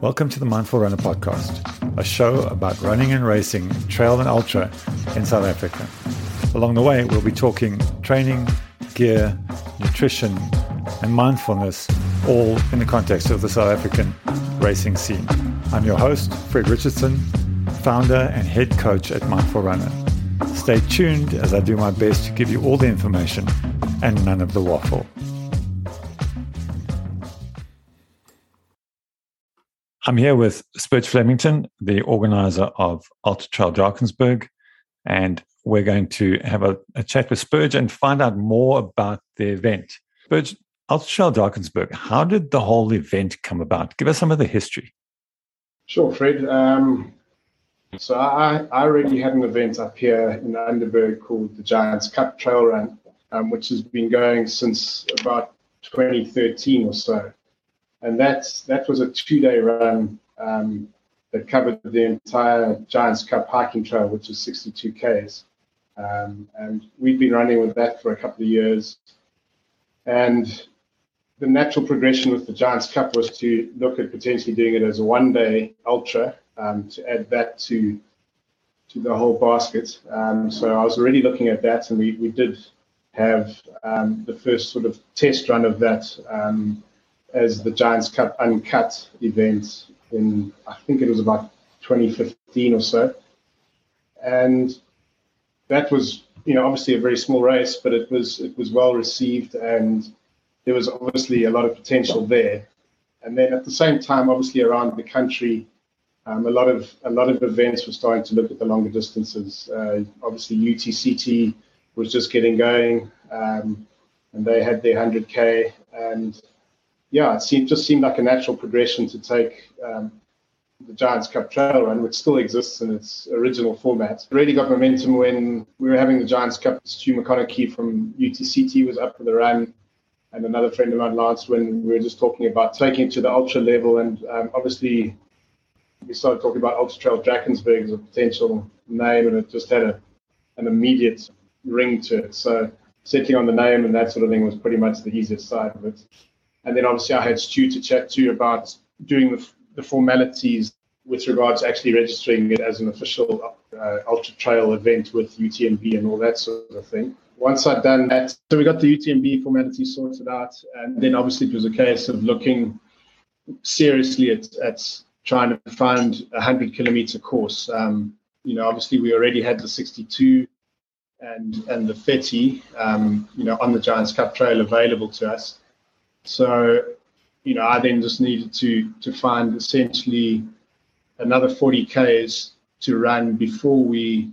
Welcome to the Mindful Runner podcast, a show about running and racing, trail and ultra in South Africa. Along the way, we'll be talking training, gear, nutrition, and mindfulness, all in the context of the South African racing scene. I'm your host, Fred Richardson, founder and head coach at Mindful Runner. Stay tuned as I do my best to give you all the information and none of the waffle. I'm here with Spurge Flemington, the organizer of Ultra Trail Drakensberg, and we're going to have a, a, chat with Spurge and find out more about the event. Spurge, Ultra Trail Drakensberg, how did the whole event come about? Give us some of the history. Sure, Fred. Um, so I, I already had an event up here in Underberg called the Giants Cup Trail Run, um, which has been going since about 2013 or so and that's that was a two-day run um, that covered the entire Giants Cup hiking trail, which is 62 k's. Um, and we've been running with that for a couple of years. And the natural progression with the Giants Cup was to look at potentially doing it as a one-day ultra um, to add that to to the whole basket. Um, so I was already looking at that, and we, we did have um, the first sort of test run of that um, as the Giants Cup Uncut event in, I think it was about 2015 or so. And that was, you know, obviously a very small race, but it was it was well received and there was obviously a lot of potential there. And then at the same time, obviously around the country, um, a lot of a lot of events were starting to look at the longer distances. Uh, obviously, UTCT was just getting going, um, and they had their 100k, and yeah, it seemed, just seemed like a natural progression to take um, the Giants Cup Trail Run, which still exists in its original format. Really got momentum when we were having the Giants Cup. Stu McConnachie from UTCT was up for the run, and another friend of mine, Lance, when we were just talking about taking it to the ultra level. And um, obviously, we started talking about Ultra Trail Drakensberg as a potential name, and it just had a, an immediate ring to it. So settling on the name and that sort of thing was pretty much the easiest side of it. And then obviously I had Stu to chat to about doing the, the formalities with regards to actually registering it as an official uh, ultra trail event with UTMB and all that sort of thing. Once I'd done that, so we got the UTMB formalities sorted out, and then obviously it was a case of looking seriously at, at trying to find a 100 kilometer course. Um, you know, obviously we already had the 62 and and the 30, um, you know, on the Giants Cup Trail available to us. So, you know, I then just needed to to find essentially another 40 k's to run before we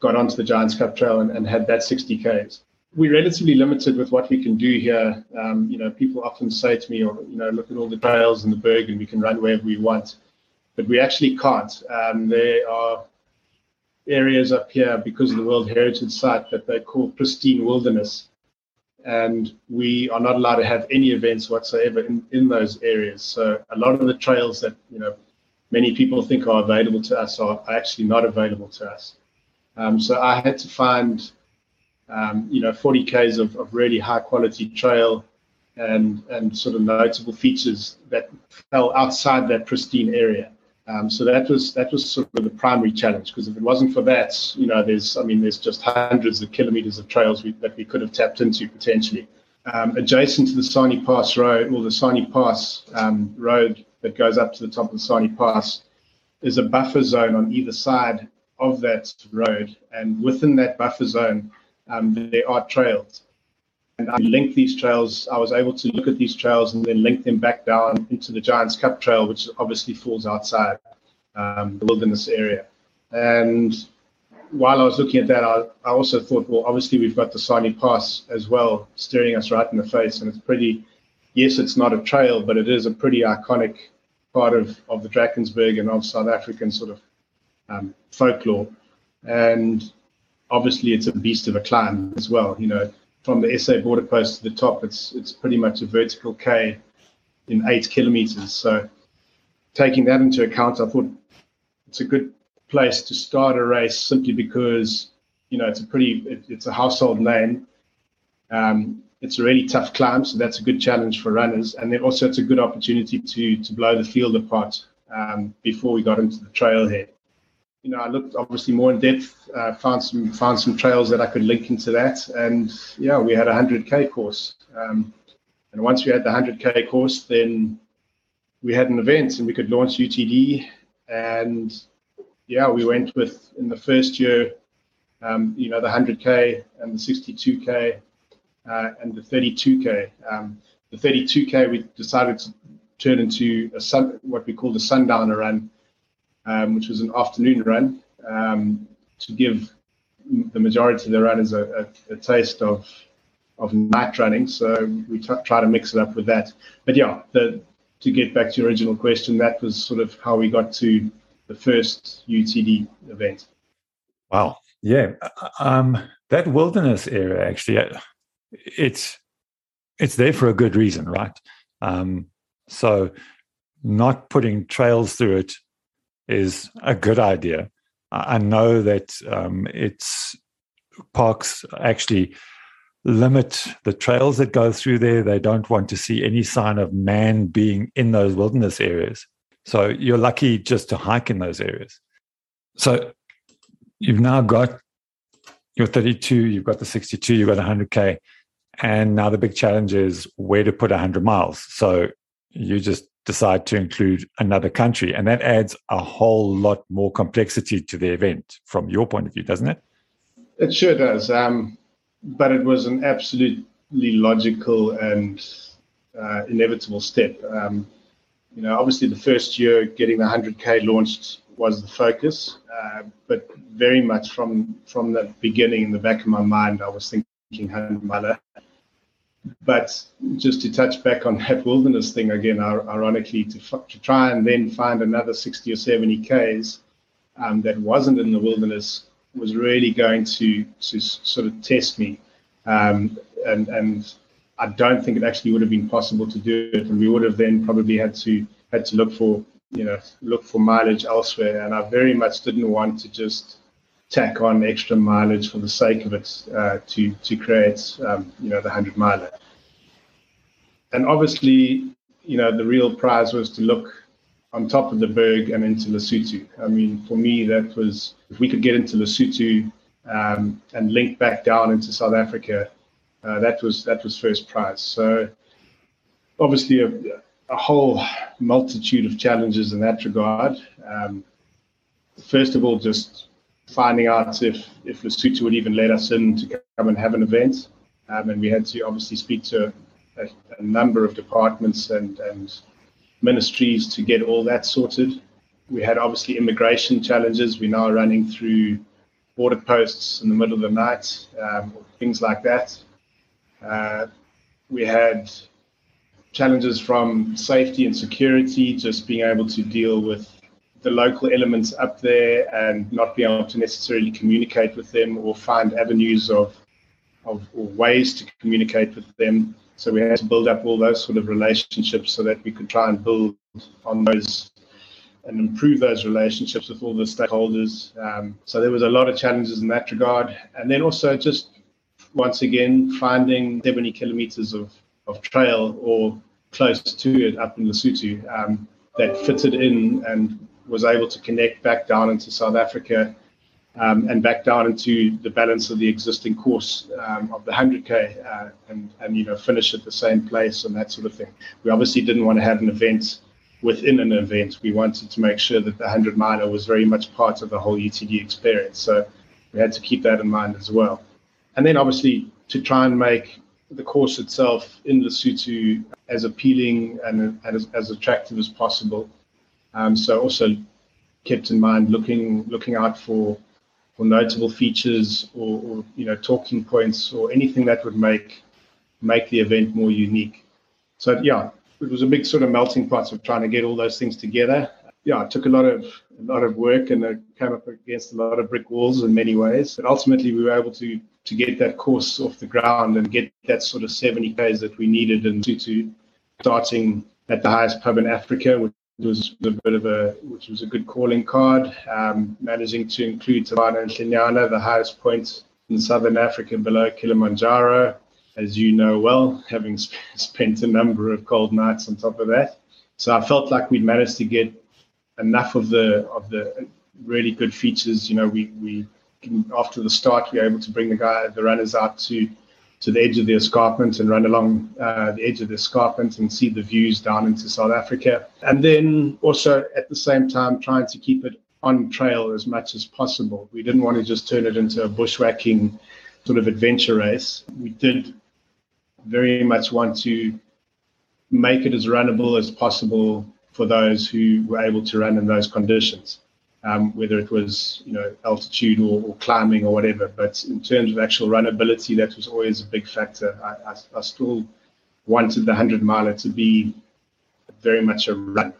got onto the Giants Cup Trail and, and had that 60 k's. We're relatively limited with what we can do here. Um, you know, people often say to me, or oh, you know, look at all the trails in the Berg and we can run wherever we want, but we actually can't. Um, there are areas up here because of the World Heritage Site that they call pristine wilderness and we are not allowed to have any events whatsoever in, in those areas. So a lot of the trails that you know many people think are available to us are actually not available to us. Um, so I had to find um, you know 40 k's of, of really high quality trail and and sort of notable features that fell outside that pristine area. Um, so that was that was sort of the primary challenge because if it wasn't for that, you know, there's I mean, there's just hundreds of kilometers of trails we, that we could have tapped into potentially. Um, adjacent to the Sani Pass Road, or the Sani Pass um, Road that goes up to the top of the Sani Pass, is a buffer zone on either side of that road, and within that buffer zone, um, there are trails. And I linked these trails. I was able to look at these trails and then link them back down into the Giants Cup Trail, which obviously falls outside um, the wilderness area. And while I was looking at that, I, I, also thought, well, obviously we've got the Sani Pass as well, staring us right in the face, and it's pretty. Yes, it's not a trail, but it is a pretty iconic part of, of the Drakensberg and of South African sort of um, folklore. And obviously, it's a beast of a climb as well. You know, from the SA border post to the top, it's it's pretty much a vertical K in eight kilometers. So taking that into account, I thought it's a good place to start a race simply because you know it's a pretty it, it's a household name. Um, it's a really tough climb, so that's a good challenge for runners, and then also it's a good opportunity to to blow the field apart um, before we got into the trailhead. You know, I looked obviously more in depth, uh, found some found some trails that I could link into that, and yeah, we had a 100k course. Um, and once we had the 100k course, then we had an event and we could launch UTD. And yeah, we went with in the first year, um, you know, the 100k and the 62k uh, and the 32k. Um, the 32k we decided to turn into a sun, what we call the sundowner run, um, which was an afternoon run um, to give the majority of the runners a, a, a taste of of night running. So we t- try to mix it up with that. But yeah, the, to get back to your original question, that was sort of how we got to the first UTD event. Wow. Yeah. Um, that wilderness area actually, uh, it's it's there for a good reason, right? Um, so not putting trails through it is a good idea. I know that um, it's parks actually limit the trails that go through there. They don't want to see any sign of man being in those wilderness areas. So you're lucky just to hike in those areas. So you've now got your 32, you've got the 62, you've got 100K. And now the big challenge is where to put 100 miles. So you just decide to include another country. And that adds a whole lot more complexity to the event from your point of view, doesn't it? It sure does. Um, but it was an absolutely logical and uh, inevitable step. Um, you know, obviously the first year getting the 100k launched was the focus, uh, but very much from from the beginning, in the back of my mind, I was thinking 100 miler. But just to touch back on that wilderness thing again, ironically, to, to try and then find another 60 or 70 k's um, that wasn't in the wilderness was really going to to sort of test me, um, and and I don't think it actually would have been possible to do it, and we would have then probably had to had to look for you know look for mileage elsewhere, and I very much didn't want to just tack on extra mileage for the sake of it uh, to to create um, you know the hundred miler, and obviously you know the real prize was to look on top of the Berg and into Lesotho. I mean, for me, that was if we could get into Lesotho um, and link back down into South Africa, uh, that was that was first prize. So obviously a, a whole multitude of challenges in that regard. Um, first of all, just finding out if if Lesotho would even let us in to come and have an event, um, and we had to obviously speak to a, a number of departments and and ministries to get all that sorted. We had obviously immigration challenges. We're now running through border posts in the middle of the night, um, things like that. Uh, we had challenges from safety and security, just being able to deal with the local elements up there and not be able to necessarily communicate with them or find avenues of, of or ways to communicate with them. So we had to build up all those sort of relationships so that we could try and build on those and improve those relationships with all the stakeholders. Um, so there was a lot of challenges in that regard. And then also just once again finding 70 kilometers of, of trail or close to it up in Lesotho um, that fitted in and was able to connect back down into South Africa um, and back down into the balance of the existing course um, of the 100k uh, and, and you know finish at the same place and that sort of thing. We obviously didn't want to have an event within an event. We wanted to make sure that the 100 miler was very much part of the whole UTD experience. So we had to keep that in mind as well. And then obviously to try and make the course itself in Lesotho as appealing and, and as, as attractive as possible. Um, so also kept in mind looking looking out for or notable features or, or, you know talking points or anything that would make make the event more unique. So yeah, it was a big sort of melting pot of trying to get all those things together. Yeah, it took a lot of a lot of work and it came up against a lot of brick walls in many ways. But ultimately, we were able to to get that course off the ground and get that sort of 70 k's that we needed and to, to starting at the highest pub in Africa, which was a bit of a, which was a good calling card. Um, managing to include Thabana Ntlenyana, the highest point in southern Africa below Kilimanjaro, as you know well, having sp- spent a number of cold nights on top of that. So I felt like we'd managed to get enough of the of the really good features. You know, we we after the start we're able to bring the guy the runners out to to the edge of the escarpment and run along uh, the edge of the escarpment and see the views down into South Africa. And then also at the same time trying to keep it on trail as much as possible. We didn't want to just turn it into a bushwhacking sort of adventure race. We did very much want to make it as runnable as possible for those who were able to run in those conditions um, whether it was you know altitude or, or, climbing or whatever. But in terms of actual runnability, that was always a big factor. I, I, I still wanted the hundred miler to be very much a run.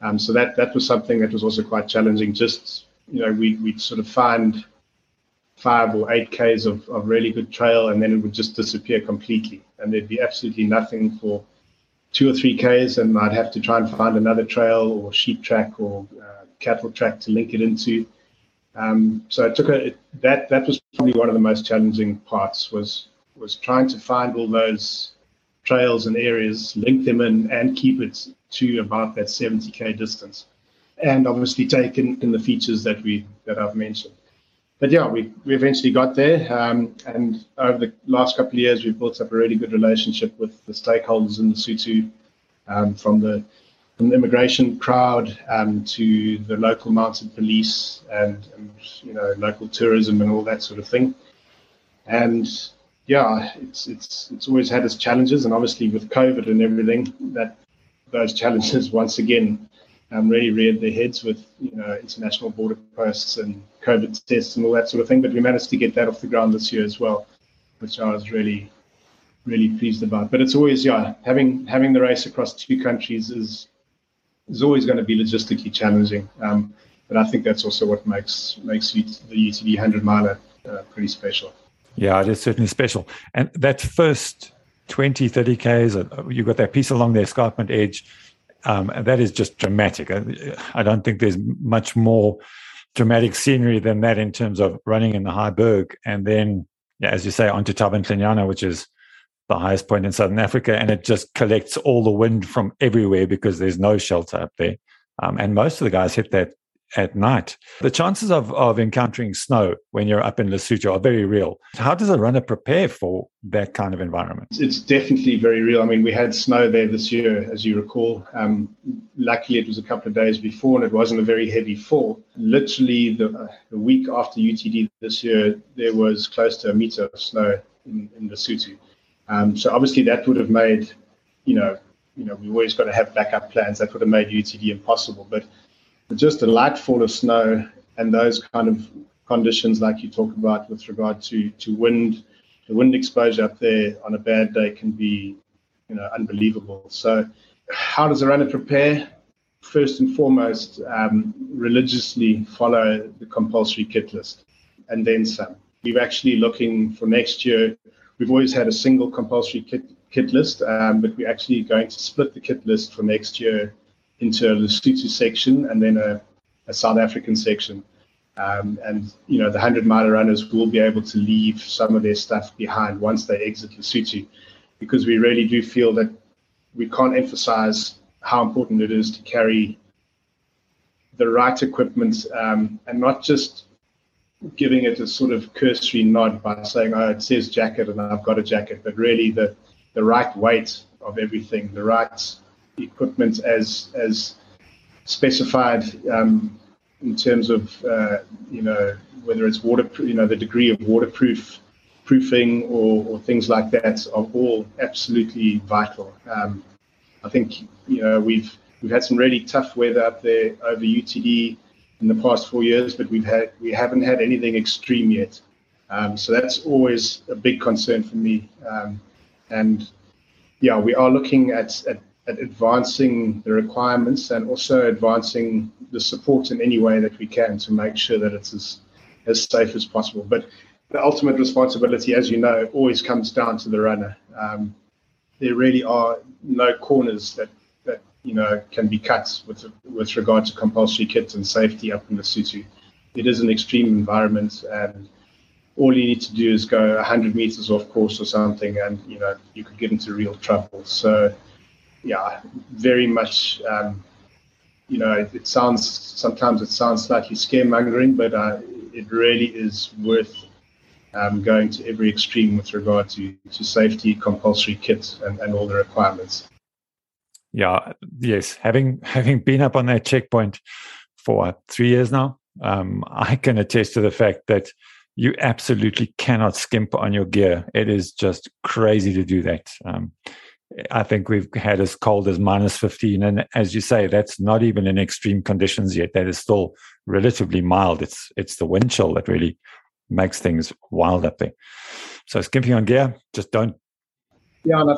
Um, so that that was something that was also quite challenging. Just you know, we we'd sort of find five or eight k's of, of really good trail, and then it would just disappear completely, and there'd be absolutely nothing for two or three k's, and I'd have to try and find another trail or sheep track or uh, cattle track to link it into. Um, so it took a it, that that was probably one of the most challenging parts was was trying to find all those trails and areas, link them in, and keep it to about that 70k distance, and obviously take in, in the features that we that I've mentioned. But yeah, we, we eventually got there, um, and over the last couple of years, we've built up a really good relationship with the stakeholders in Lesotho, um, from the from the immigration crowd um, to the local mounted police and, and, you know local tourism and all that sort of thing. And yeah, it's it's it's always had its challenges, and obviously with COVID and everything, that those challenges once again um, really reared their heads with you know international border posts and COVID tests and all that sort of thing. But we managed to get that off the ground this year as well, which I was really really pleased about. But it's always yeah having having the race across two countries is is always going to be logistically challenging. Um, but I think that's also what makes makes the UTD 100 miler uh, pretty special. Yeah, it is certainly special. And that first 20, 30 Ks, uh, you've got that piece along the escarpment edge. Um, that is just dramatic. I, I, don't think there's much more dramatic scenery than that in terms of running in the high berg and then, yeah, as you say, onto Thabana Ntlenyana, which is the highest point in southern Africa, and it just collects all the wind from everywhere because there's no shelter up there. Um, and most of the guys hit that at night. The chances of, of encountering snow when you're up in Lesotho are very real. How does a runner prepare for that kind of environment? It's definitely very real. I mean, we had snow there this year, as you recall. Um, luckily, it was a couple of days before and it wasn't a very heavy fall. Literally, the, uh, the week after UTD this year, there was close to a meter of snow in, in Lesotho. Um, so obviously that would have made, you know, you know, we always got to have backup plans. That would have made UTD impossible. But just a light fall of snow and those kind of conditions, like you talk about with regard to to wind, the wind exposure up there on a bad day can be, you know, unbelievable. So, how does a runner prepare? First and foremost, um, religiously follow the compulsory kit list, and then some. We're actually looking for next year We've always had a single compulsory kit, kit list, um, but we're actually going to split the kit list for next year into a Lesotho section and then a, a South African section. Um, and you know the 100 mile runners will be able to leave some of their stuff behind once they exit Lesotho, because we really do feel that we can't emphasize how important it is to carry the right equipment um, and not just giving it a sort of cursory nod by saying, "Oh, it says jacket, and I've got a jacket," but really the the right weight of everything, the right equipment as as specified um, in terms of uh, you know whether it's water, you know, the degree of waterproof proofing or, or things like that are all absolutely vital. Um, I think you know we've we've had some really tough weather up there over UTD in the past four years, but we've had we haven't had anything extreme yet. Um, so that's always a big concern for me. Um, and yeah, we are looking at, at, at advancing the requirements and also advancing the support in any way that we can to make sure that it's as as safe as possible. But the ultimate responsibility, as you know, always comes down to the runner. Um, there really are no corners that that you know, can be cut with with regard to compulsory kits and safety up in the Lesotho. It is an extreme environment, and all you need to do is go 100 meters off course or something, and you know you could get into real trouble. So, yeah, very much um, you know, it, it, sounds sometimes it sounds slightly scaremongering, but uh, it really is worth um, going to every extreme with regard to, to safety, compulsory kits, and, and all the requirements. Yeah, yes. Having having been up on that checkpoint for three years now, um, I can attest to the fact that you absolutely cannot skimp on your gear. It is just crazy to do that. Um, I think we've had as cold as minus 15. And as you say, that's not even in extreme conditions yet. That is still relatively mild. It's it's the wind chill that really makes things wild up there. So skimping on gear, just don't. Yeah, and I,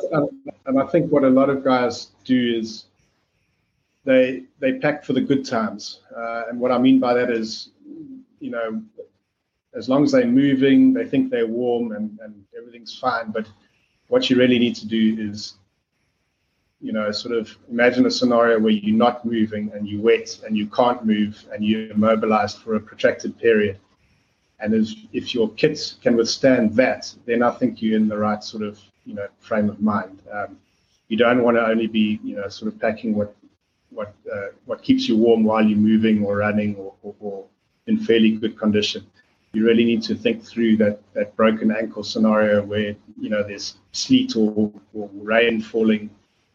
and I think what a lot of guys do is they they pack for the good times, uh, and what I mean by that is, you know, as long as they're moving, they think they're warm and, and everything's fine. But what you really need to do is, you know, sort of imagine a scenario where you're not moving and you're wet and you can't move and you're immobilized for a protracted period and as, if your kits can withstand that, then I think you're in the right sort of you know frame of mind. Um, you don't want to only be you know sort of packing what what uh, what keeps you warm while you're moving or running or, or, or, in fairly good condition. You really need to think through that that broken ankle scenario where you know there's sleet or, or rain falling,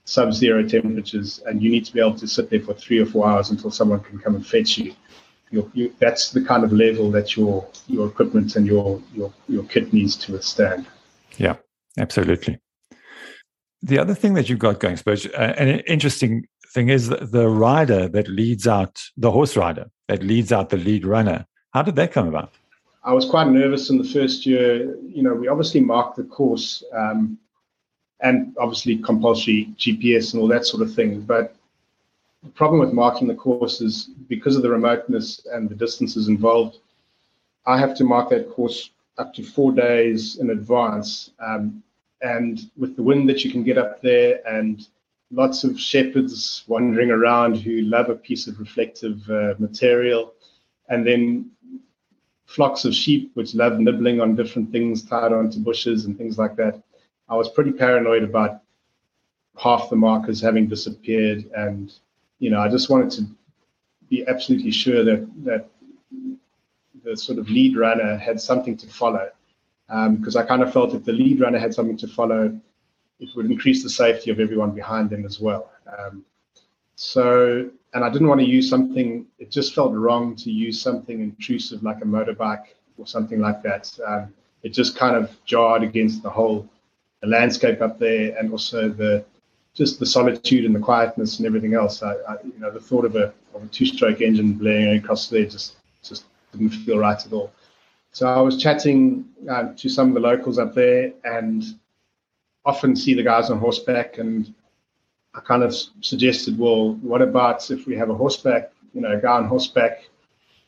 sub-zero temperatures, and you need to be able to sit there for three or four hours until someone can come and fetch you you, that's the kind of level that your your equipment and your your your kit needs to withstand. Yeah, absolutely. The other thing that you've got going, Spurge, uh, an interesting thing is the rider that leads out the horse rider that leads out the lead runner. How did that come about? I was quite nervous in the first year. You know, we obviously marked the course um, and obviously compulsory GPS and all that sort of thing. But the problem with marking the course is because of the remoteness and the distances involved, I have to mark that course up to four days in advance. Um, and with the wind that you can get up there and lots of shepherds wandering around who love a piece of reflective uh, material, and then flocks of sheep which love nibbling on different things tied onto bushes and things like that. I was pretty paranoid about half the markers having disappeared and you know, I just wanted to be absolutely sure that that the sort of lead runner had something to follow, because um, I kind of felt if the lead runner had something to follow, it would increase the safety of everyone behind them as well. Um, so, and I didn't want to use something. It just felt wrong to use something intrusive like a motorbike or something like that. Um, it just kind of jarred against the whole the landscape up there and also the just the solitude and the quietness and everything else. I, I you know, the thought of a, of a two-stroke engine blaring across there just just didn't feel right at all. So I was chatting uh, to some of the locals up there, and often see the guys on horseback, and I kind of suggested, well, what about if we have a horseback, you know, a guy on horseback,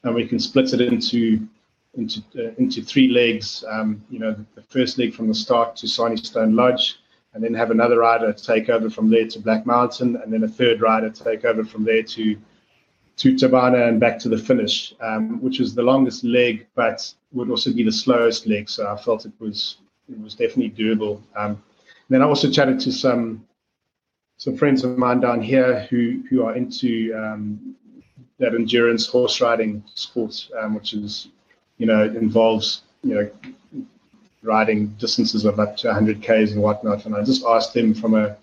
and we can split it into into uh, into three legs. Um, you know, the first leg from the start to Sani Stone Lodge, and then have another rider take over from there to Black Mountain, and then a third rider take over from there to to Thabana and back to the finish, um, which was the longest leg, but would also be the slowest leg. So I felt it was it was definitely doable. Um, then I also chatted to some some friends of mine down here who who are into um, that endurance horse riding sport, um, which is you know involves you know riding distances of up to 100 k's and whatnot. And I just asked them from a,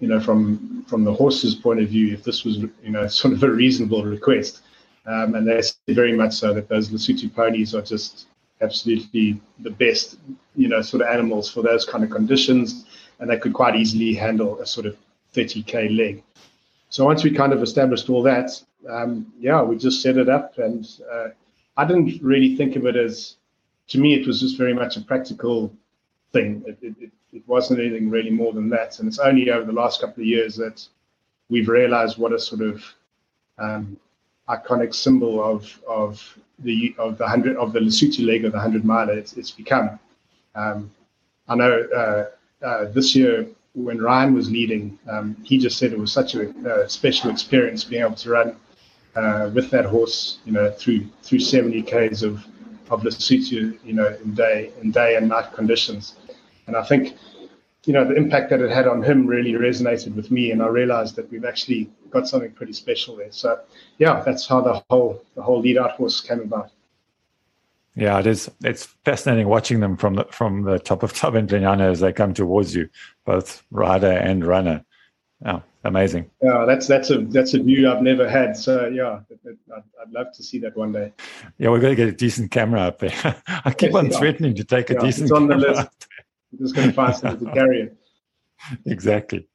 you know, from from the horse's point of view, if this was, you know, sort of a reasonable request. Um, and they said very much so that those Lesotho ponies are just absolutely the best, you know, sort of animals for those kind of conditions, and they could quite easily handle a sort of 30k leg. So once we kind of established all that, um, yeah, we just set it up, and uh, I didn't really think of it as to me, it was just very much a practical thing. It, it, it, wasn't anything really more than that. And it's only over the last couple of years that we've realized what a sort of um, iconic symbol of of the of the hundred of the Lesotho leg of the hundred miler it's, it's become. Um, I know uh, uh, this year when Ryan was leading, um, he just said it was such a, a special experience being able to run uh, with that horse, you know, through through 70 k's of of Lesotho, you know, in day in day and night conditions. And I think you know, the impact that it had on him really resonated with me, and I realized that we've actually got something pretty special there. So, yeah, that's how the whole the whole lead out horse came about. Yeah, it is. It's fascinating watching them from the from the top of Thabana Ntlenyana as they come towards you, both rider and runner. Oh, amazing. Yeah, that's that's a that's a view I've never had. So yeah, I'd, I'd love to see that one day. Yeah, we're going to get a decent camera up there. I keep on threatening to take a decent. It's on the list. I'm just going to find something to carry it. Exactly.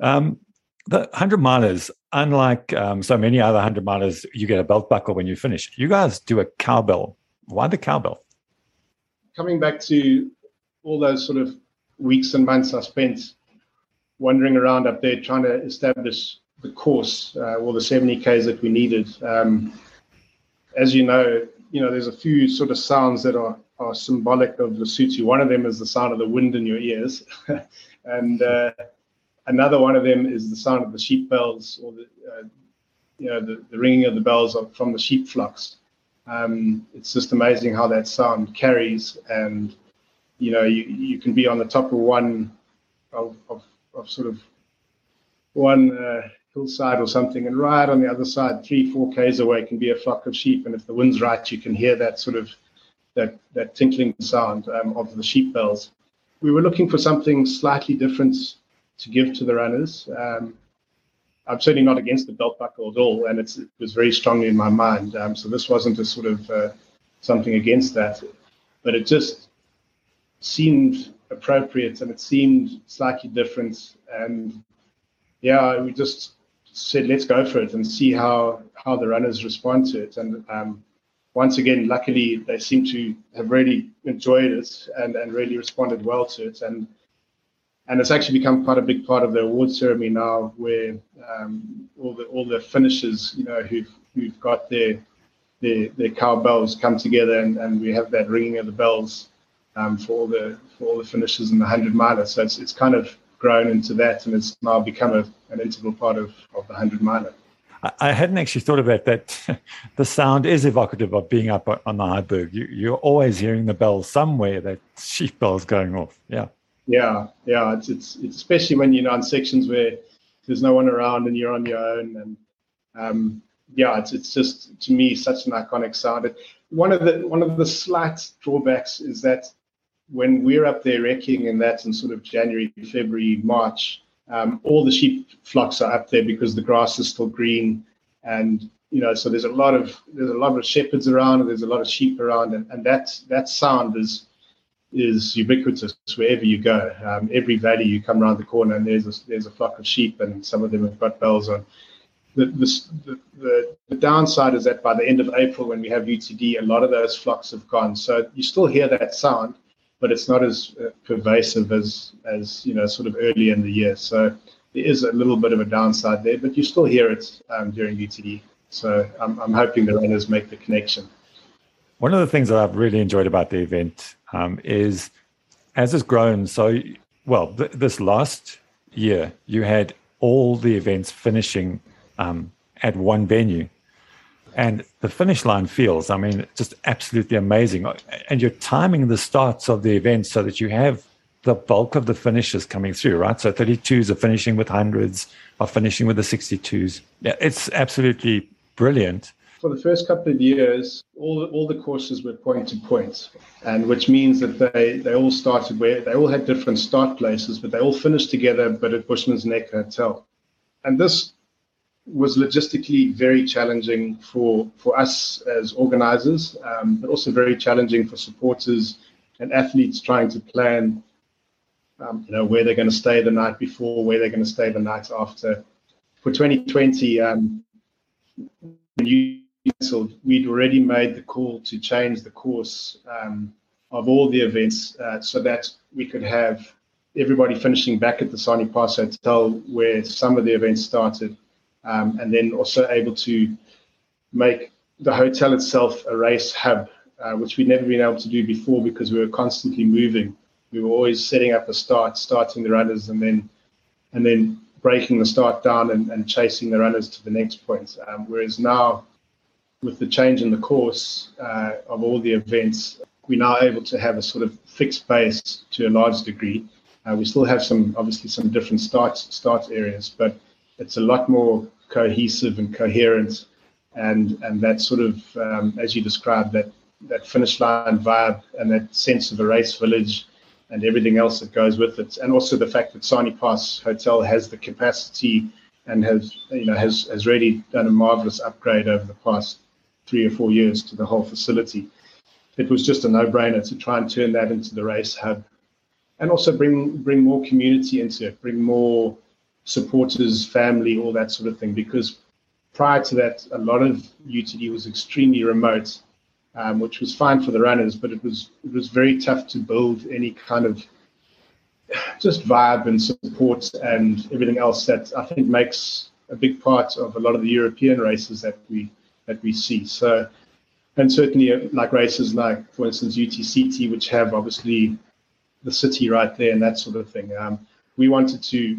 Um, the 100 milers, unlike um, so many other 100 milers, you get a belt buckle when you finish. You guys do a cowbell. Why the cowbell? Coming back to all those sort of weeks and months I spent wandering around up there trying to establish the course, uh, all the 70 Ks that we needed. Um, as you know, you know, there's a few sort of sounds that are, are symbolic of the Lesotho. One of them is the sound of the wind in your ears. and uh, another one of them is the sound of the sheep bells or the, uh, you know, the, the, ringing of the bells from the sheep flocks. Um, it's just amazing how that sound carries. And, you know, you, you can be on the top of one of, of of sort of one uh, hillside or something, and right on the other side, three, four k's away, can be a flock of sheep. And if the wind's right, you can hear that sort of that that tinkling sound um, of the sheep bells. We were looking for something slightly different to give to the runners. Um, I'm certainly not against the belt buckle at all, and it was very strongly in my mind. Um, so this wasn't a sort of uh, something against that, but it just seemed appropriate and it seemed slightly different. And yeah, we just said, let's go for it and see how, how the runners respond to it. And um, once again, luckily, they seem to have really enjoyed it and, and really responded well to it. And and it's actually become quite a big part of the award ceremony now, where um, all the all the finishers, you know, who've who've got their their, their cowbells come together, and, and we have that ringing of the bells um, for all the for all the finishes in the hundred miler. So it's it's kind of grown into that, and it's now become a, an integral part of of the hundred miler. I hadn't actually thought about that. the sound is evocative of being up on the high berg. You, you're always hearing the bells somewhere, that sheep bells going off. Yeah. Yeah, yeah. It's, it's, it's especially when you're on sections where there's no one around and you're on your own. And um, yeah, it's, it's just to me such an iconic sound. One of the one of the slight drawbacks is that when we're up there wrecking in that in sort of January, February, March, um, all the sheep flocks are up there because the grass is still green, and you know, so there's a lot of there's a lot of shepherds around, and there's a lot of sheep around, and, and that that sound is is ubiquitous wherever you go. Um, every valley you come around the corner, and there's a, there's a flock of sheep, and some of them have got bells on. The, the, the, the, downside is that by the end of April, when we have UTD, a lot of those flocks have gone. So you still hear that sound, but it's not as uh, pervasive as as you know sort of early in the year. So there is a little bit of a downside there, but you still hear it um, during UTD. So I'm, I'm hoping the runners make the connection. One of the things that I've really enjoyed about the event um, is as it's grown so well. Th- this last year, you had all the events finishing um, at one venue and the finish line feels, I mean, just absolutely amazing. And you're timing the starts of the event so that you have the bulk of the finishes coming through, right? So 32s are finishing with hundreds, are finishing with the 62s. Yeah, it's absolutely brilliant. For the first couple of years, all all the courses were point to point, and which means that they, they all started where they all had different start places, but they all finished together, but at Bushman's Nek Hotel. And this was logistically very challenging for, for us as organizers, um, but also very challenging for supporters and athletes trying to plan, um, you know, where they're going to stay the night before, where they're going to stay the night after. For 2020, um, we'd already made the call to change the course um, of all the events uh, so that we could have everybody finishing back at the Sani Pass Hotel where some of the events started um, and then also able to make the hotel itself a race hub, uh, which we'd never been able to do before because we were constantly moving. We were always setting up a start, starting the runners, and then and then breaking the start down and, and chasing the runners to the next point. Um, whereas now, with the change in the course uh, of all the events, we're now able to have a sort of fixed base to a large degree. Uh, we still have some, obviously, some different start start areas, but it's a lot more cohesive and coherent, and and that sort of, um, as you described, that that finish line vibe and that sense of a race village and everything else that goes with it, and also the fact that Sani Pass Hotel has the capacity and has you know has has really done a marvelous upgrade over the past three or four years to the whole facility. It was just a no-brainer to try and turn that into the race hub, and also bring bring more community into it, bring more supporters, family, all that sort of thing. Because prior to that, a lot of UTD was extremely remote, um, which was fine for the runners, but it was it was very tough to build any kind of just vibe and support and everything else that I think makes a big part of a lot of the European races that we that we see. So, and certainly uh, like races like, for instance, UTCT, which have obviously the city right there and that sort of thing. Um, we wanted to,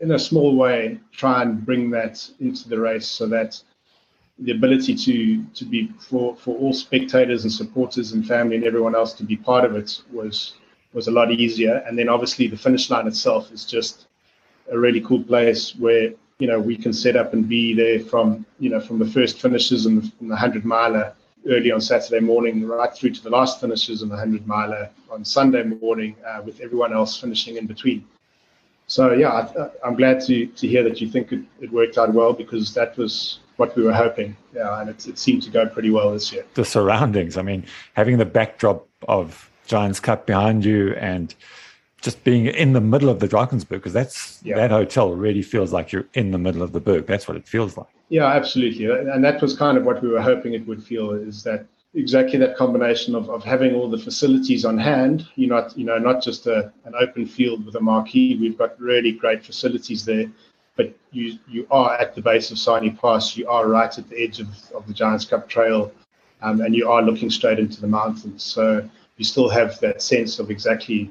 in a small way, try and bring that into the race so that the ability to to be for for all spectators and supporters and family and everyone else to be part of it was was a lot easier. And then obviously the finish line itself is just a really cool place where you know we can set up and be there from you know from the first finishes in the, the hundred miler early on Saturday morning right through to the last finishes in the hundred miler on Sunday morning uh, with everyone else finishing in between. So yeah, I, am glad to to hear that you think it, it worked out well because that was what we were hoping. Yeah, and it, it seemed to go pretty well this year. The surroundings, I mean, having the backdrop of Giants Cup behind you and just being in the middle of the Drakensberg because that's yeah. that hotel really feels like you're in the middle of the berg. That's what it feels like. Yeah, absolutely, and that was kind of what we were hoping it would feel. Is that exactly that combination of, of having all the facilities on hand? You're not you know not just a, an open field with a marquee. We've got really great facilities there, but you you are at the base of Sani Pass. You are right at the edge of, of the Giants Cup Trail, um, and you are looking straight into the mountains. So you still have that sense of exactly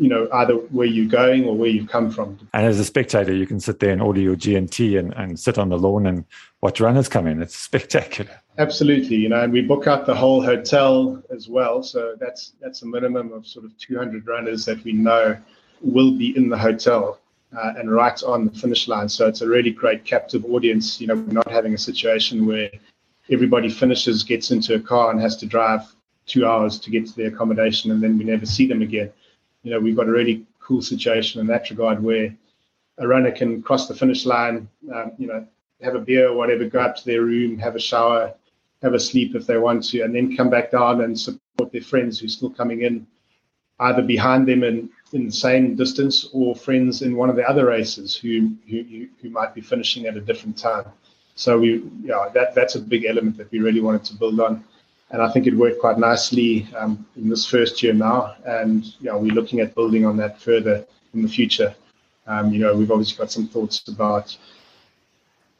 you know either where you're going or where you've come from. And as a spectator you can sit there and order your gnt and, and sit on the lawn and watch runners come in. It's spectacular. Absolutely you know and we book out the whole hotel as well. So that's that's a minimum of sort of 200 runners that we know will be in the hotel uh, and right on the finish line. So it's a really great captive audience you know we're not having a situation where everybody finishes gets into a car and has to drive two hours to get to the accommodation and then we never see them again. You know, we've got a really cool situation in that regard where a runner can cross the finish line, um, you know, have a beer or whatever, go up to their room, have a shower, have a sleep if they want to, and then come back down and support their friends who's still coming in, either behind them in, in the same distance or friends in one of the other races who, who, who might be finishing at a different time. So we, yeah, that, that's a big element that we really wanted to build on and I think it worked quite nicely um, in this first year now. And know, we're looking at building on that further in the future. Um, you know, we've obviously got some thoughts about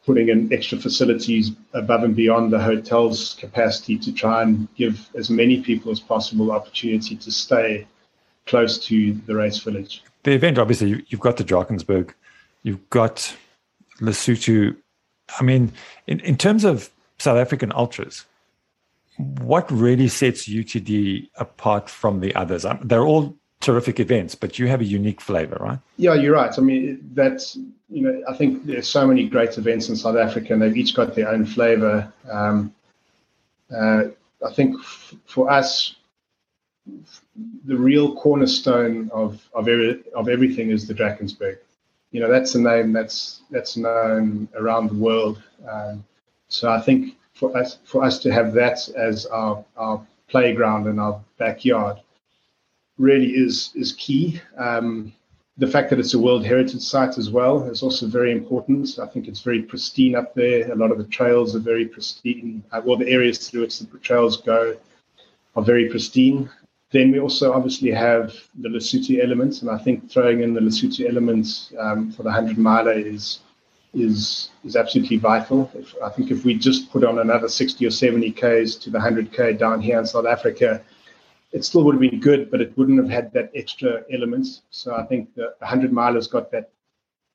putting in extra facilities above and beyond the hotel's capacity to try and give as many people as possible opportunity to stay close to the race village. The event, obviously, you've got the Drakensberg, you've got Lesotho. I mean, in, in terms of South African ultras, what really sets UTD apart from the others? Um, they're all terrific events, but you have a unique flavor, right? Yeah, you're right. I mean, that's you know, I think there's so many great events in South Africa, and they've each got their own flavor. Um, uh, I think f- for us, the real cornerstone of of, every, of everything is the Drakensberg. You know, that's a name that's that's known around the world. Um, so I think for us for us to have that as our, our playground and our backyard really is is key. Um, the fact that it's a World Heritage Site as well is also very important. I think it's very pristine up there. A lot of the trails are very pristine. Uh, well, the areas through which the trails go are very pristine. Then we also obviously have the Lesotho elements, and I think throwing in the Lesotho elements um, for the 100 miler is is is absolutely vital. If, I think if we just put on another 60 or 70 Ks to the 100K down here in South Africa, it still would have been good, but it wouldn't have had that extra element. So I think the 100 milers got that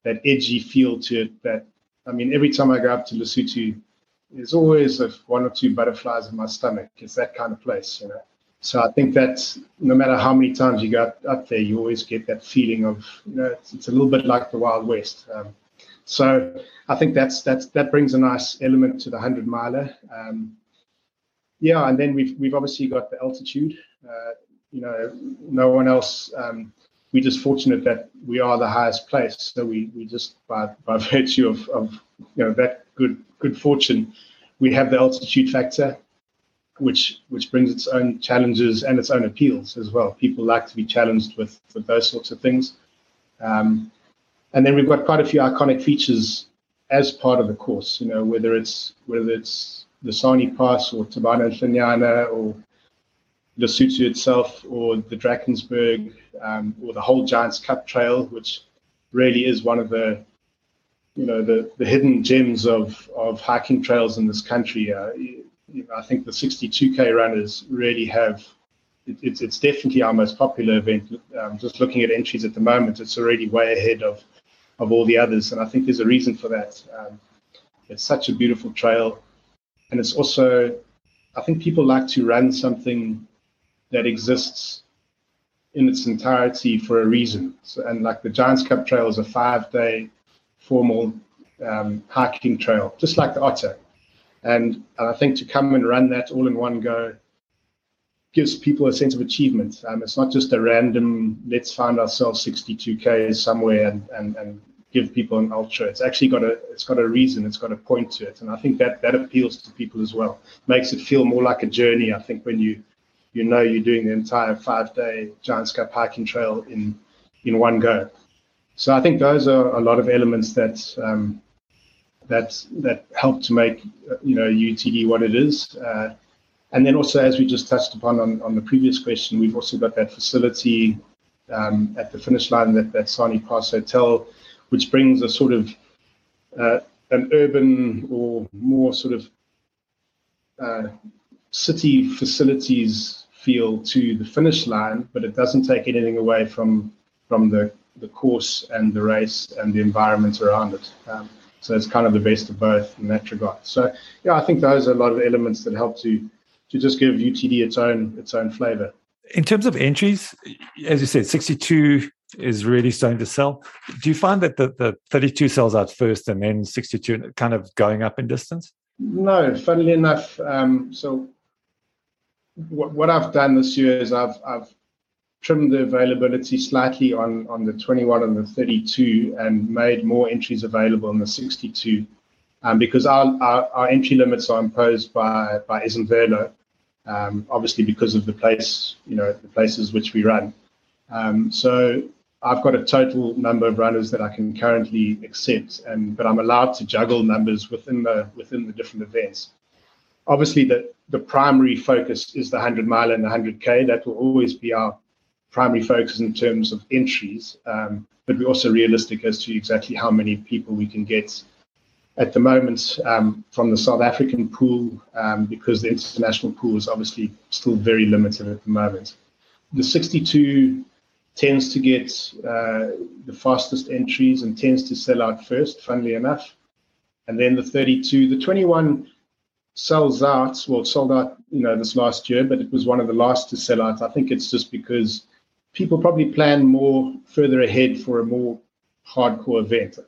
that edgy feel to it. That I mean, every time I go up to Lesotho, there's always a, one or two butterflies in my stomach. It's that kind of place, you know. So I think that no matter how many times you go up, up there, you always get that feeling of, you know, it's, it's a little bit like the Wild West. Um, so I think that's that's that brings a nice element to the hundred miler. Um, yeah, and then we've we've obviously got the altitude. Uh, you know, no one else. Um, we're just fortunate that we are the highest place. So we we just by by virtue of of you know that good good fortune, we have the altitude factor, which which brings its own challenges and its own appeals as well. People like to be challenged with with those sorts of things. Um, and then we've got quite a few iconic features as part of the course. You know, whether it's whether it's the Sani Pass or Thabana Ntlenyana or the Lesotho itself or the Drakensberg um, or the whole Giants Cup Trail, which really is one of the you know the, the hidden gems of, of hiking trails in this country. Uh, you know, I think the 62k runners really have it, it's it's definitely our most popular event. Um, just looking at entries at the moment, it's already way ahead of of all the others. And I think there's a reason for that. Um, it's such a beautiful trail. And it's also, I think people like to run something that exists in its entirety for a reason. So, and like the Giants Cup Trail is a five day formal um, hiking trail, just like the Otter. And, and I think to come and run that all in one go gives people a sense of achievement. Um, it's not just a random, let's find ourselves 62K somewhere and, and, and give people an ultra. It's actually got a it's got a reason, it's got a point to it. And I think that that appeals to people as well. Makes it feel more like a journey, I think, when you you know you're doing the entire five day Giants Cup hiking trail in in one go. So I think those are a lot of elements that um, that that help to make you know UTD what it is. Uh, and then also, as we just touched upon on, on the previous question, we've also got that facility um, at the finish line, that, that Sani Pass Hotel, which brings a sort of uh, an urban or more sort of uh, city facilities feel to the finish line, but it doesn't take anything away from from the, the course and the race and the environment around it. Um, so it's kind of the best of both in that regard. So yeah, I think those are a lot of elements that help to to just give UTD its own its own flavor. In terms of entries, as you said, 62 is really starting to sell. Do you find that the, the 32 sells out first and then 62 kind of going up in distance? No, funnily enough. Um, so what, what I've done this year is I've I've trimmed the availability slightly on on the 21 and the 32 and made more entries available in the 62 um, because our, our, our, entry limits are imposed by by Ezemvelo um, obviously because of the place, you know, the places which we run. Um, so I've got a total number of runners that I can currently accept, and but I'm allowed to juggle numbers within the within the different events. Obviously, the the primary focus is the 100 mile and the 100k. That will always be our primary focus in terms of entries, um, but we're also realistic as to exactly how many people we can get at the moment um, from the South African pool um, because the international pool is obviously still very limited at the moment. The 62 tends to get uh, the fastest entries and tends to sell out first, funnily enough. And then the 32, the 21 sells out, well, sold out, you know, this last year, but it was one of the last to sell out. I think it's just because people probably plan more further ahead for a more hardcore event.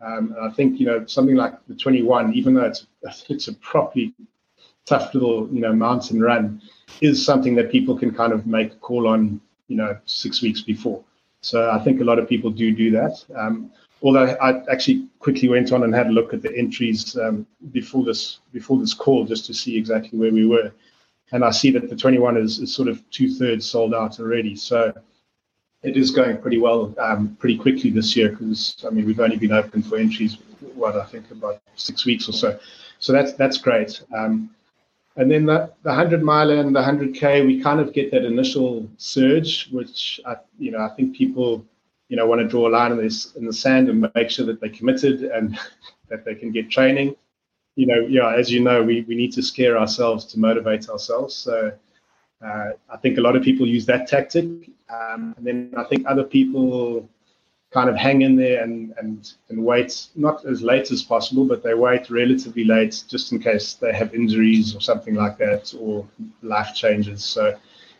Um, and I think you know something like the 21, even though it's it's a properly tough little you know mountain run, is something that people can kind of make a call on you know six weeks before. So I think a lot of people do do that. Um, although I actually quickly went on and had a look at the entries um, before this before this call just to see exactly where we were, and I see that the 21 is, is sort of two thirds sold out already. So it is going pretty well, um, pretty quickly this year because I mean we've only been open for entries, what I think about six weeks or so. So that's that's great. Um, and then the, the 100 mile and the 100k, we kind of get that initial surge, which I, you know I think people you know want to draw a line in this in the sand and make sure that they're committed and that they can get training. You know, yeah, as you know, we, we need to scare ourselves to motivate ourselves. So uh, I think a lot of people use that tactic, um, and then I think other people kind of hang in there and, and and wait not as late as possible, but they wait relatively late just in case they have injuries or something like that or life changes. So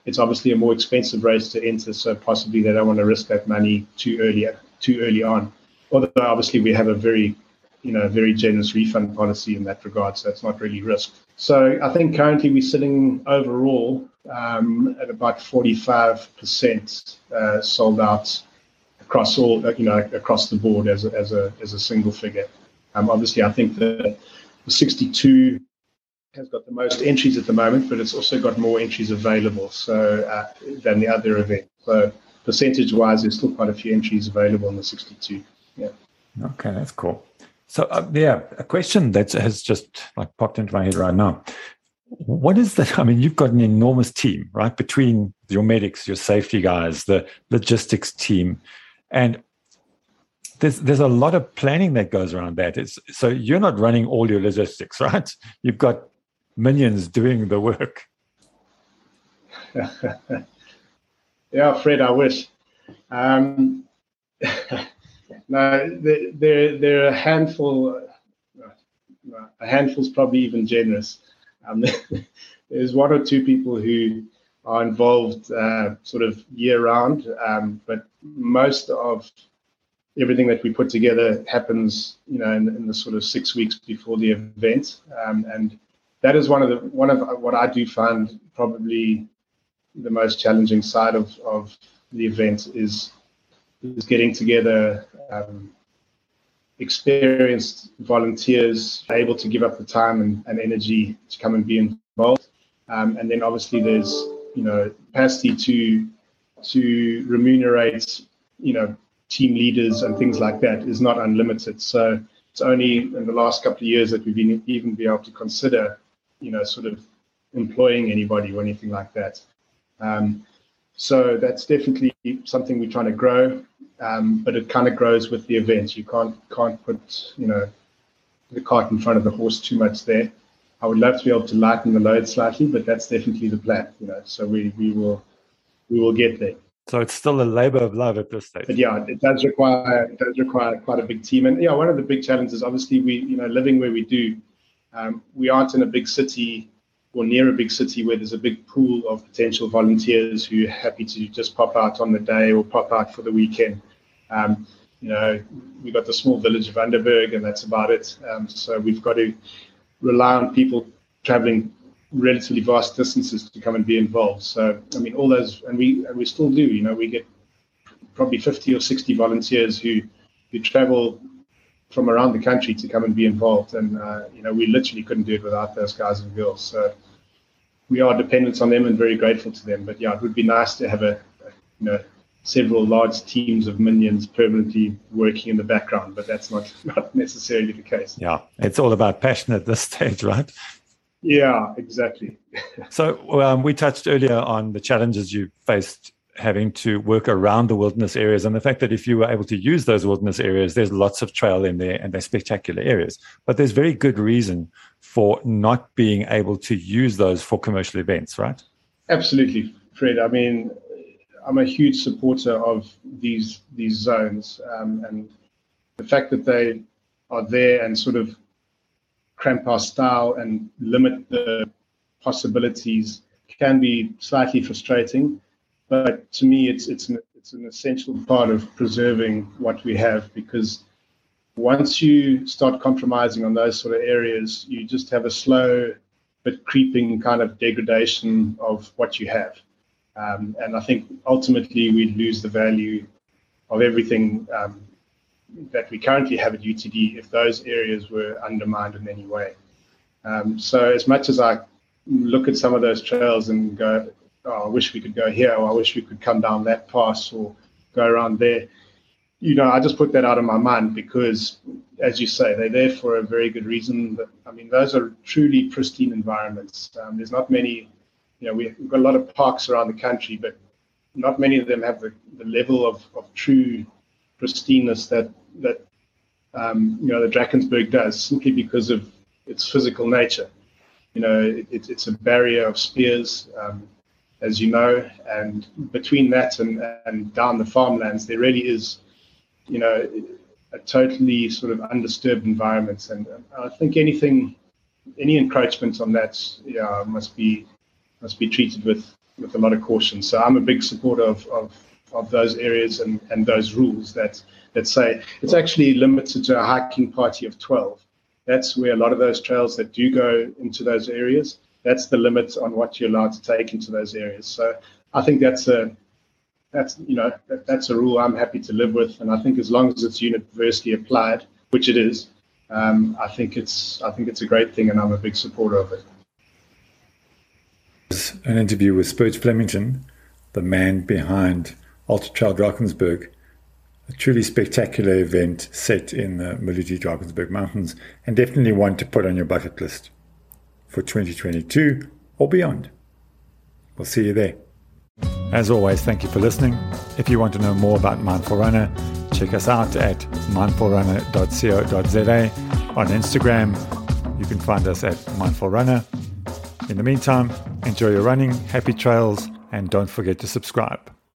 it's obviously a more expensive race to enter, so possibly they don't want to risk that money too early too early on. Although obviously we have a very you know very generous refund policy in that regard, so it's not really risk. So I think currently we're sitting overall um, at about 45% uh, sold out across all you know across the board as a, as a as a single figure. Um, obviously, I think the, the 62 has got the most entries at the moment, but it's also got more entries available so uh, than the other event. So percentage-wise, there's still quite a few entries available in the 62. Yeah. Okay, that's cool. So uh, yeah, a question that has just like popped into my head right now. What is that? I mean, you've got an enormous team, right? Between your medics, your safety guys, the logistics team, and there's there's a lot of planning that goes around that. It's, so you're not running all your logistics, right? You've got minions doing the work. yeah, Fred, I wish. Um, no, there, there are a handful. A handful is probably even generous. Um, there's one or two people who are involved uh, sort of year round, um, but most of everything that we put together happens, you know, in, in the sort of six weeks before the event, um, and that is one of the one of what I do find probably the most challenging side of, of the event is is getting together um, experienced volunteers able to give up the time and, and energy to come and be involved. Um, and then obviously there's you know capacity to to remunerate you know team leaders and things like that is not unlimited. So it's only in the last couple of years that we've been even be able to consider you know, sort of employing anybody or anything like that. Um, so that's definitely something we're trying to grow, um, but it kind of grows with the events. You can't can't put you know the cart in front of the horse too much there. I would love to be able to lighten the load slightly, but that's definitely the plan. You know, so we we will we will get there. So it's still a labor of love at this stage. But yeah, it does require it does require quite a big team. And yeah, one of the big challenges, obviously, we you know living where we do, um, we aren't in a big city or near a big city where there's a big pool of potential volunteers who are happy to just pop out on the day or pop out for the weekend. Um, you know, we've got the small village of Underberg, and that's about it. Um, so we've got to rely on people traveling relatively vast distances to come and be involved. So, I mean, all those, and we and we still do. You know, we get probably 50 or 60 volunteers who who travel from around the country to come and be involved. And uh, you know, we literally couldn't do it without those guys and girls. So we are dependent on them and very grateful to them. But yeah, it would be nice to have a, a you know several large teams of minions permanently working in the background, but that's not not necessarily the case. Yeah, it's all about passion at this stage, right? Yeah, exactly. so um, we touched earlier on the challenges you faced having to work around the wilderness areas and the fact that if you were able to use those wilderness areas there's lots of trail in there and they're spectacular areas. But there's very good reason for not being able to use those for commercial events right? Absolutely fred. I mean i'm a huge supporter of these these zones um, and the fact that they are there and sort of cramp our style and limit the possibilities can be slightly frustrating but to me, it's it's an, it's an essential part of preserving what we have because once you start compromising on those sort of areas, you just have a slow but creeping kind of degradation of what you have. Um, and I think ultimately we'd lose the value of everything um, that we currently have at UTD if those areas were undermined in any way. Um, so as much as I look at some of those trails and go, oh, I wish we could go here, or I wish we could come down that pass or go around there. You know, I just put that out of my mind because, as you say, they're there for a very good reason. But, I mean, those are truly pristine environments. Um, there's not many, you know, we've got a lot of parks around the country, but not many of them have the, the level of, of true pristineness that that um, you know the Drakensberg does, simply because of its physical nature. You know, it, it's a barrier of spears. Um, as you know, and between that and, and down the farmlands, there really is, you know, a totally sort of undisturbed environment. And I think anything, any encroachment on that, yeah, must be must be treated with with a lot of caution. So I'm a big supporter of, of, of those areas and, and those rules that that say it's actually limited to a hiking party of 12. That's where a lot of those trails that do go into those areas, that's the limit on what you're allowed to take into those areas. So I think that's a that's you know that, that's a rule I'm happy to live with, and I think as long as it's universally applied, which it is, um, I think it's I think it's a great thing, and I'm a big supporter of it. An interview with Spurge Flemington, the man behind Trail Drakensberg, a truly spectacular event set in the Maluti Drakensberg Mountains, and definitely one to put on your bucket list for 2022 or beyond. We'll see you there. As always, thank you for listening. If you want to know more about Mindful Runner, check us out at mindfulrunner.co.za. On Instagram, you can find us at Mindful Runner. In the meantime, enjoy your running, happy trails, and don't forget to subscribe.